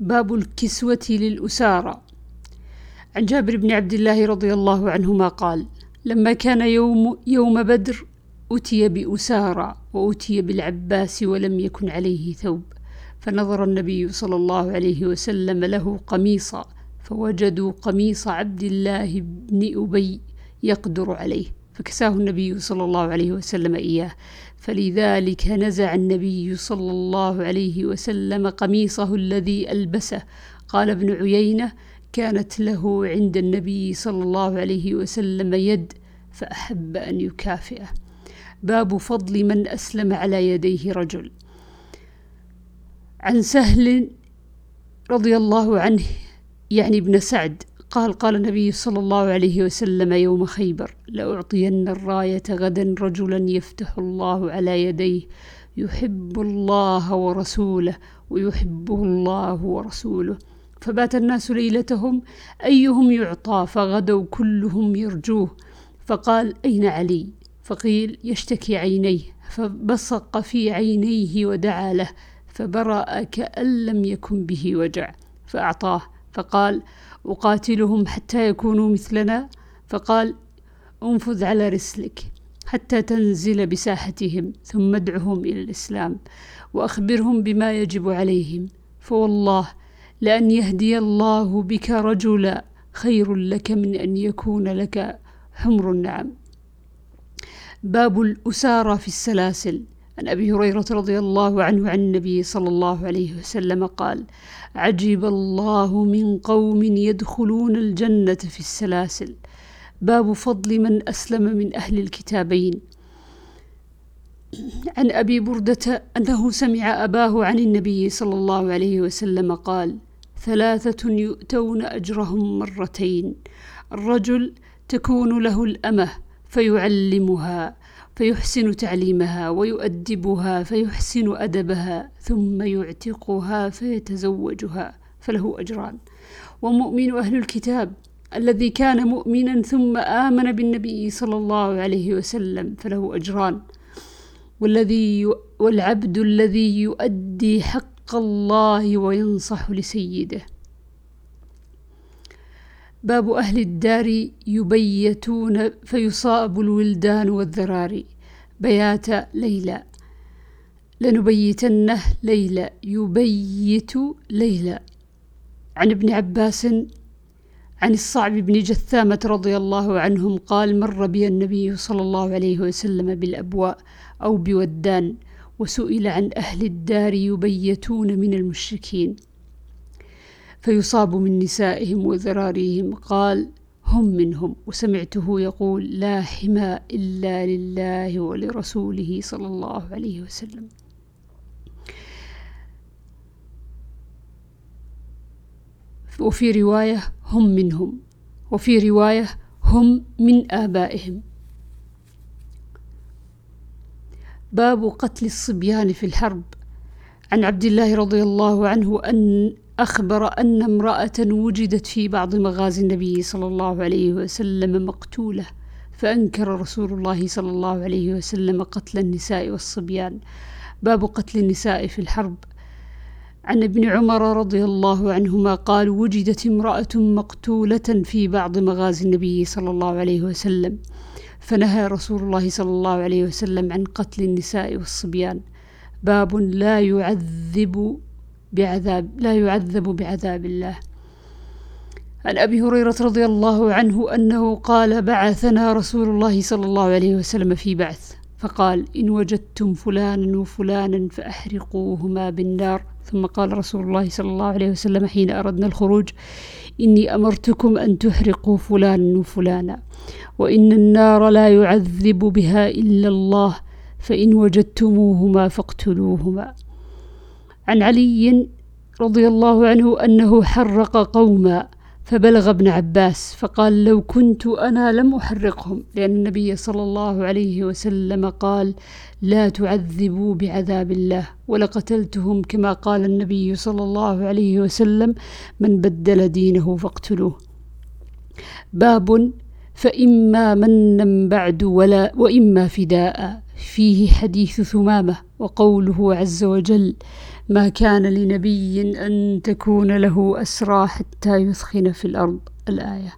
باب الكسوة للأسارى. عن جابر بن عبد الله رضي الله عنهما قال لما كان يوم يوم بدر أتي بأسارى وأتي بالعباس ولم يكن عليه ثوب فنظر النبي صلى الله عليه وسلم له قميصا فوجدوا قميص عبد الله بن أبي يقدر عليه. فكساه النبي صلى الله عليه وسلم إياه. فلذلك نزع النبي صلى الله عليه وسلم قميصه الذي ألبسه. قال ابن عيينة كانت له عند النبي صلى الله عليه وسلم يد فأحب أن يكافئه. باب فضل من أسلم على يديه رجل. عن سهل رضي الله عنه يعني ابن سعد قال قال النبي صلى الله عليه وسلم يوم خيبر لأعطين الراية غدا رجلا يفتح الله على يديه يحب الله ورسوله ويحبه الله ورسوله. فبات الناس ليلتهم أيهم يعطى؟ فغدوا كلهم يرجوه. فقال أين علي؟ فقيل يشتكي عينيه. فبصق في عينيه ودعا له فبرأ كأن لم يكن به وجع فأعطاه. فقال أقاتلهم حتى يكونوا مثلنا؟ فقال انفذ على رسلك حتى تنزل بساحتهم ثم ادعهم إلى الإسلام وأخبرهم بما يجب عليهم. فوالله لأن يهدي الله بك رجلا خير لك من أن يكون لك حمر النعم. باب الأسارى في السلاسل. عن أبي هريرة رضي الله عنه عن النبي صلى الله عليه وسلم قال عجب الله من قوم يدخلون الجنة في السلاسل. باب فضل من أسلم من أهل الكتابين. عن أبي بردة أنه سمع أباه عن النبي صلى الله عليه وسلم قال ثلاثة يؤتون أجرهم مرتين. الرجل تكون له الأمة فيعلمها فيحسن تعليمها ويؤدبها فيحسن أدبها ثم يعتقها فيتزوجها فله أجران. ومؤمن أهل الكتاب الذي كان مؤمنا ثم آمن بالنبي صلى الله عليه وسلم فله أجران. والذي والعبد الذي يؤدي حق الله وينصح لسيده. باب أهل الدار يبيتون فيصاب الولدان والذراري بيات ليلى. لنبيتنه ليلى. يبيت ليلى. عن ابن عباس عن الصعب بن جثامة رضي الله عنهم قال مر بي النبي صلى الله عليه وسلم بالأبواء أو بودان وسئل عن أهل الدار يبيتون من المشركين. فيصاب من نسائهم وذراريهم. قال هم منهم. وسمعته يقول لا حمى إلا لله ولرسوله صلى الله عليه وسلم. وفي رواية هم منهم. وفي رواية هم من آبائهم. باب قتل الصبيان في الحرب. عن عبد الله رضي الله عنه أن أخبر أن امرأة وجدت في بعض مغازي النبي صلى الله عليه وسلم مقتولة فأنكر رسول الله صلى الله عليه وسلم قتل النساء والصبيان. باب قتل النساء في الحرب. عن ابن عمر رضي الله عنهما قال وجدت امرأة مقتولة في بعض مغازي النبي صلى الله عليه وسلم فنهى رسول الله صلى الله عليه وسلم عن قتل النساء والصبيان. باب لا يعذب بعذاب لا يعذب بعذاب الله. عن أبي هريرة رضي الله عنه أنه قال بعثنا رسول الله صلى الله عليه وسلم في بعث فقال إن وجدتم فلانا وفلانا فأحرقوهما بالنار. ثم قال رسول الله صلى الله عليه وسلم حين أردنا الخروج إني أمرتكم أن تحرقوا فلانا وفلانا وإن النار لا يعذب بها إلا الله فإن وجدتموهما فاقتلوهما. عن علي رضي الله عنه أنه حرق قوما فبلغ ابن عباس فقال لو كنت أنا لم أحرقهم لأن النبي صلى الله عليه وسلم قال لا تعذبوا بعذاب الله ولقتلتهم كما قال النبي صلى الله عليه وسلم من بدل دينه فاقتلوه. باب فإما منا بعد ولا وإما فداء فيه حديث ثمامة. وقوله عز وجل ما كان لنبي أن تكون له أسرى حتى يثخن في الأرض. الآية.